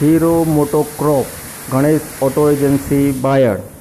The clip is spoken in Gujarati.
Hero MotoCorp Ganesh auto agency Bayad